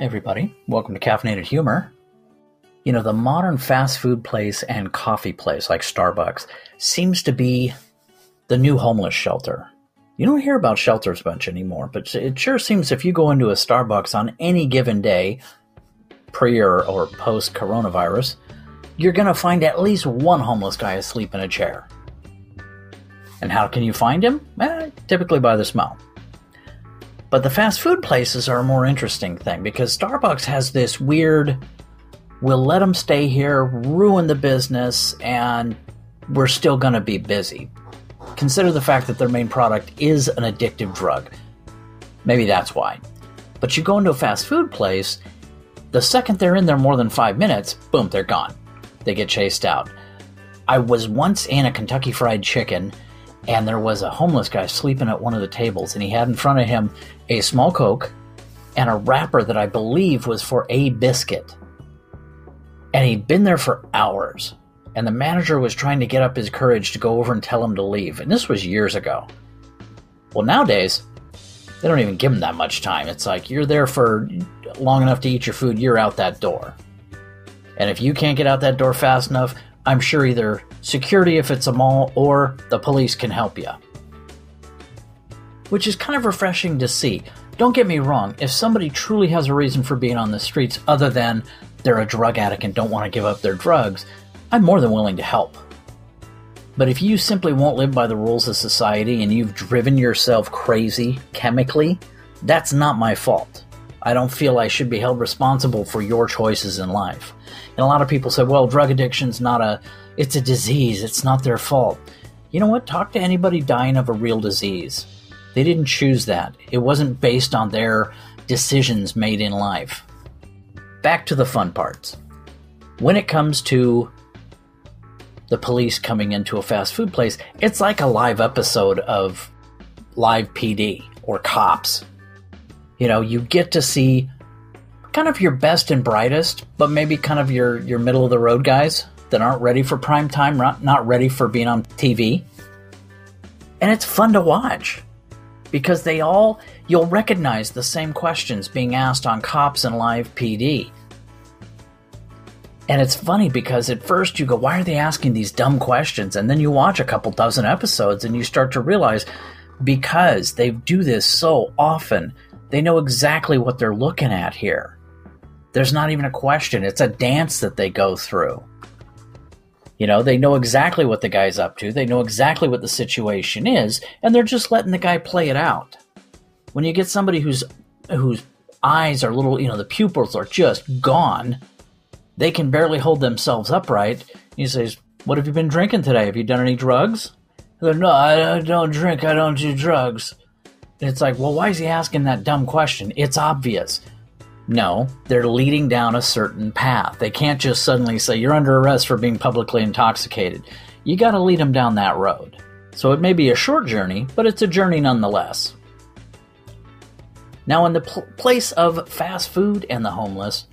everybody. Welcome to Caffeinated Humor. You know, the modern fast food place and coffee place like Starbucks seems to be the new homeless shelter. You don't hear about shelters much anymore, but it sure seems if you go into a Starbucks on any given day, pre or, post coronavirus, you're going to find at least one homeless guy asleep in a chair. And how can you find him? Eh, typically by the smell. But the fast food places are a more interesting thing because Starbucks has this weird we'll let them stay here, ruin the business, and we're still going to be busy. Consider the fact that their main product is an addictive drug. Maybe that's why. But you go into a fast food place, the second they're in there more than five minutes, boom, they're gone. They get chased out. I was once in a Kentucky Fried Chicken and there was a homeless guy sleeping at one of the tables, and he had in front of him a small Coke and a wrapper that I believe was for a biscuit. And he'd been there for hours, and the manager was trying to get up his courage to go over and tell him to leave, and this was years ago. Well, nowadays, they don't even give him that much time. It's like you're there for long enough to eat your food, you're out that door. And if you can't get out that door fast enough, I'm sure either security if it's a mall or the police can help you. Which is kind of refreshing to see. Don't get me wrong, if somebody truly has a reason for being on the streets other than they're a drug addict and don't want to give up their drugs, I'm more than willing to help. But if you simply won't live by the rules of society and you've driven yourself crazy chemically, that's not my fault. I don't feel I should be held responsible for your choices in life. And a lot of people say, well, drug addiction's not a, it's a disease. It's not their fault. You know what? Talk to anybody dying of a real disease. They didn't choose that. It wasn't based on their decisions made in life. Back to the fun parts. When it comes to the police coming into a fast food place, it's like a live episode of Live PD or Cops. You know, you get to see kind of your best and brightest, but maybe kind of your, your middle of the road guys that aren't ready for prime time, not ready for being on TV. And it's fun to watch because they all, you'll recognize the same questions being asked on Cops and Live PD. And it's funny because at first you go, why are they asking these dumb questions? And then you watch a couple dozen episodes and you start to realize because they do this so often, they know exactly what they're looking at here. There's not even a question. It's a dance that they go through. You know, they know exactly what the guy's up to, they know exactly what the situation is, and they're just letting the guy play it out. When you get somebody whose whose eyes are little, you know, the pupils are just gone, they can barely hold themselves upright. He says, What have you been drinking today? Have you done any drugs? They're, no, I don't drink, I don't do drugs. It's like, well, why is he asking that dumb question? It's obvious. No, they're leading down a certain path. They can't just suddenly say, you're under arrest for being publicly intoxicated. You got to lead them down that road. So it may be a short journey, but it's a journey nonetheless. Now, in the pl- place of fast food and the homeless,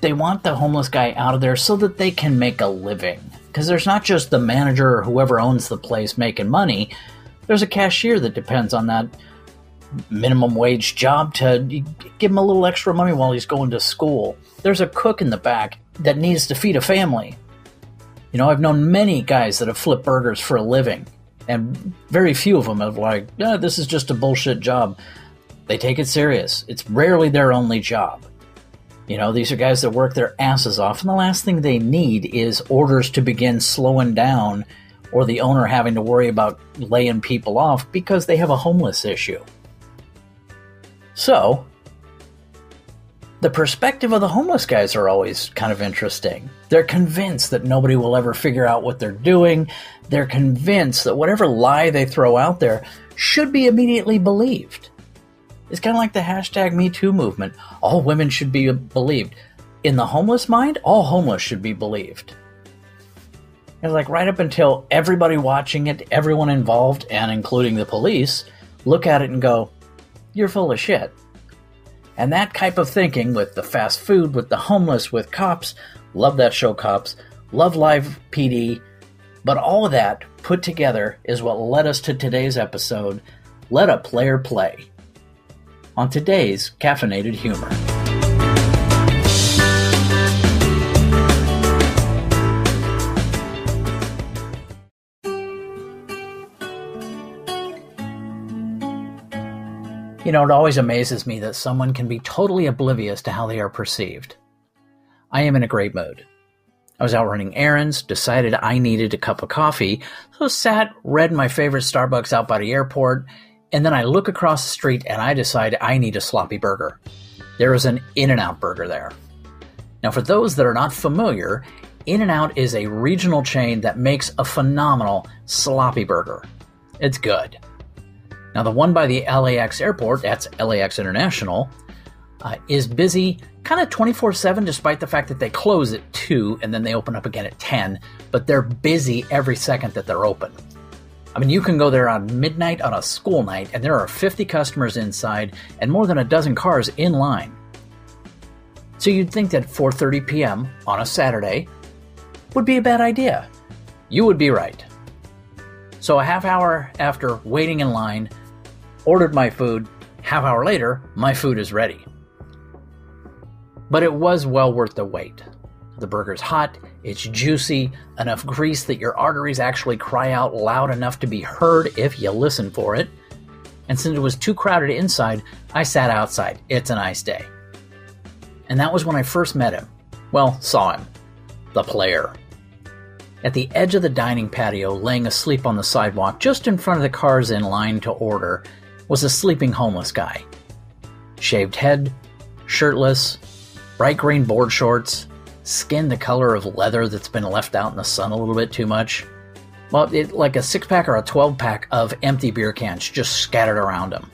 they want the homeless guy out of there so that they can make a living. Because there's not just the manager or whoever owns the place making money, there's a cashier that depends on that minimum wage job to give him a little extra money while he's going to school. There's a cook in the back that needs to feed a family. You know, I've known many guys that have flipped burgers for a living, and very few of them have like, oh, this is just a bullshit job. They take it serious. It's rarely their only job. You know, these are guys that work their asses off, and the last thing they need is orders to begin slowing down or the owner having to worry about laying people off because they have a homeless issue. So, the perspective of the homeless guys are always kind of interesting. They're convinced that nobody will ever figure out what they're doing. They're convinced that whatever lie they throw out there should be immediately believed. It's kind of like the hashtag Me Too movement. All women should be believed. In the homeless mind, all homeless should be believed. It's like right up until everybody watching it, everyone involved, and including the police, look at it and go, you're full of shit. And that type of thinking with the fast food, with the homeless, with cops, love that show, Cops, love Live PD, but all of that put together is what led us to today's episode Let a Player Play. On today's Caffeinated Humor. You know, it always amazes me that someone can be totally oblivious to how they are perceived. I am in a great mood. I was out running errands, decided I needed a cup of coffee, so sat, read my favorite Starbucks out by the airport, and then I look across the street and I decide I need a sloppy burger. There is an In N Out burger there. Now, for those that are not familiar, In N Out is a regional chain that makes a phenomenal sloppy burger. It's good. Now, the one by the LAX airport, that's LAX International, uh, is busy kind of 24 7, despite the fact that they close at 2 and then they open up again at 10, but they're busy every second that they're open. I mean, you can go there on midnight on a school night, and there are 50 customers inside and more than a dozen cars in line. So you'd think that 4:30 p.m. on a Saturday would be a bad idea. You would be right. So a half hour after waiting in line, ordered my food. Half hour later, my food is ready. But it was well worth the wait. The burger's hot, it's juicy, enough grease that your arteries actually cry out loud enough to be heard if you listen for it. And since it was too crowded inside, I sat outside. It's a nice day. And that was when I first met him. Well, saw him. The player. At the edge of the dining patio, laying asleep on the sidewalk just in front of the cars in line to order, was a sleeping homeless guy. Shaved head, shirtless, bright green board shorts, skin the color of leather that's been left out in the sun a little bit too much. Well, it, like a six pack or a 12 pack of empty beer cans just scattered around him.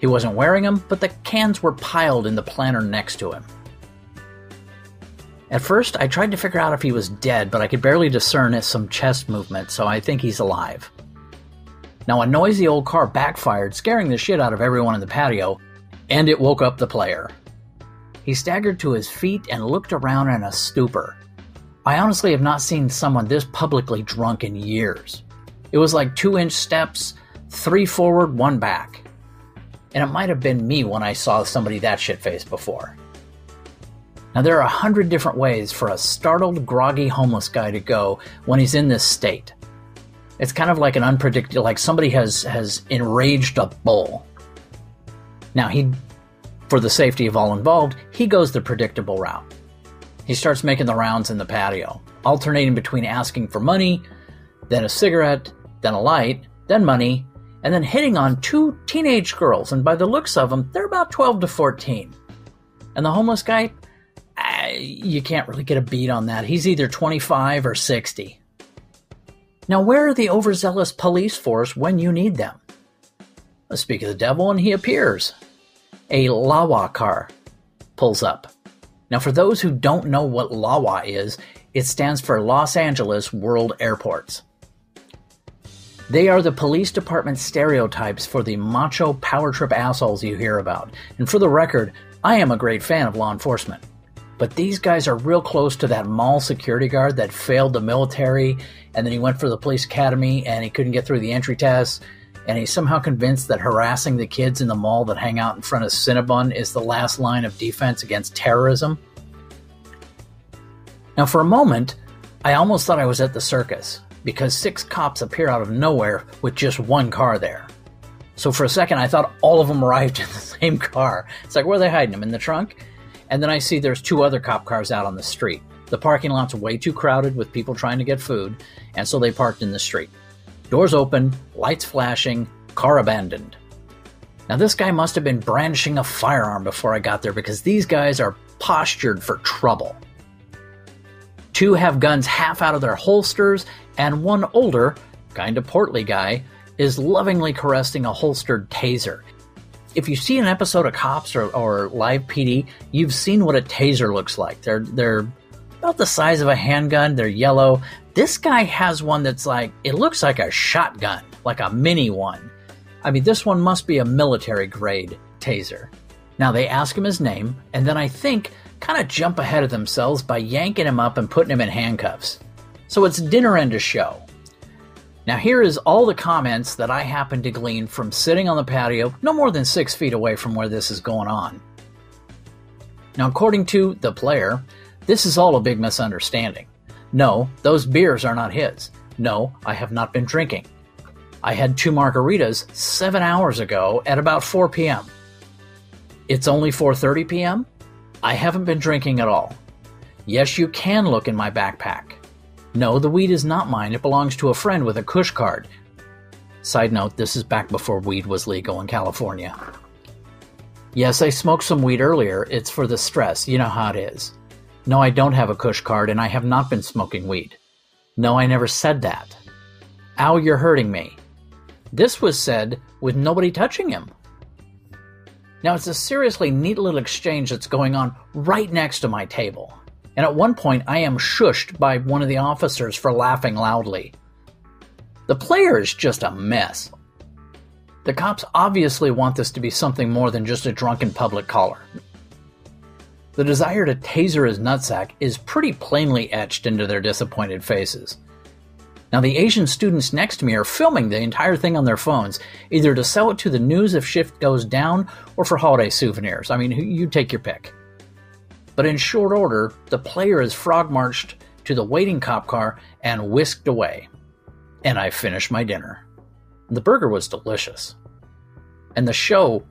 He wasn't wearing them, but the cans were piled in the planter next to him. At first, I tried to figure out if he was dead, but I could barely discern some chest movement, so I think he's alive. Now, a noisy old car backfired, scaring the shit out of everyone in the patio, and it woke up the player. He staggered to his feet and looked around in a stupor. I honestly have not seen someone this publicly drunk in years. It was like two inch steps, three forward, one back. And it might have been me when I saw somebody that shit faced before. Now, there are a hundred different ways for a startled, groggy homeless guy to go when he's in this state. It's kind of like an unpredictable, like somebody has, has enraged a bull. Now, he for the safety of all involved, he goes the predictable route. He starts making the rounds in the patio, alternating between asking for money, then a cigarette, then a light, then money, and then hitting on two teenage girls. And by the looks of them, they're about 12 to 14. And the homeless guy, uh, you can't really get a beat on that. He's either 25 or 60. Now, where are the overzealous police force when you need them? Speak of the devil, and he appears a LAWA car pulls up. Now, for those who don't know what LAWA is, it stands for Los Angeles World Airports. They are the police department stereotypes for the macho power trip assholes you hear about. And for the record, I am a great fan of law enforcement. But these guys are real close to that mall security guard that failed the military and then he went for the police academy and he couldn't get through the entry tests and he's somehow convinced that harassing the kids in the mall that hang out in front of Cinnabon is the last line of defense against terrorism. Now, for a moment, I almost thought I was at the circus because six cops appear out of nowhere with just one car there. So for a second, I thought all of them arrived in the same car. It's like, where are they hiding them? In the trunk? And then I see there's two other cop cars out on the street. The parking lot's way too crowded with people trying to get food, and so they parked in the street. Doors open, lights flashing, car abandoned. Now, this guy must have been brandishing a firearm before I got there because these guys are postured for trouble. Two have guns half out of their holsters, and one older, kind of portly guy is lovingly caressing a holstered taser. If you see an episode of Cops or, or Live PD, you've seen what a taser looks like. They're they're about the size of a handgun. They're yellow. This guy has one that's like, it looks like a shotgun, like a mini one. I mean, this one must be a military grade taser. Now, they ask him his name, and then I think kind of jump ahead of themselves by yanking him up and putting him in handcuffs. So it's dinner and a show. Now, here is all the comments that I happen to glean from sitting on the patio, no more than six feet away from where this is going on. Now, according to the player, this is all a big misunderstanding. No, those beers are not his. No, I have not been drinking. I had two margaritas seven hours ago at about 4 p.m. It's only 4:30 p.m. I haven't been drinking at all. Yes, you can look in my backpack. No, the weed is not mine. It belongs to a friend with a Kush card. Side note, this is back before weed was legal in California. Yes, I smoked some weed earlier. It's for the stress. You know how it is. No, I don't have a Kush card and I have not been smoking weed. No, I never said that. Ow, you're hurting me. This was said with nobody touching him. Now, it's a seriously neat little exchange that's going on right next to my table. And at one point, I am shushed by one of the officers for laughing loudly. The player is just a mess. The cops obviously want this to be something more than just a drunken public caller. The desire to taser his nutsack is pretty plainly etched into their disappointed faces. Now, the Asian students next to me are filming the entire thing on their phones, either to sell it to the news if shift goes down or for holiday souvenirs. I mean, you take your pick. But in short order, the player is frog marched to the waiting cop car and whisked away. And I finished my dinner. The burger was delicious. And the show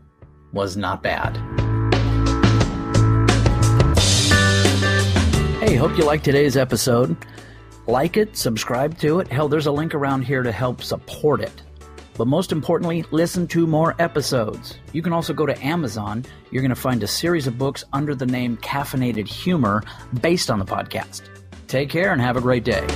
was not bad. Hey, hope you liked today's episode. Like it, subscribe to it. Hell, there's a link around here to help support it. But most importantly, listen to more episodes. You can also go to Amazon. You're going to find a series of books under the name Caffeinated Humor based on the podcast. Take care and have a great day.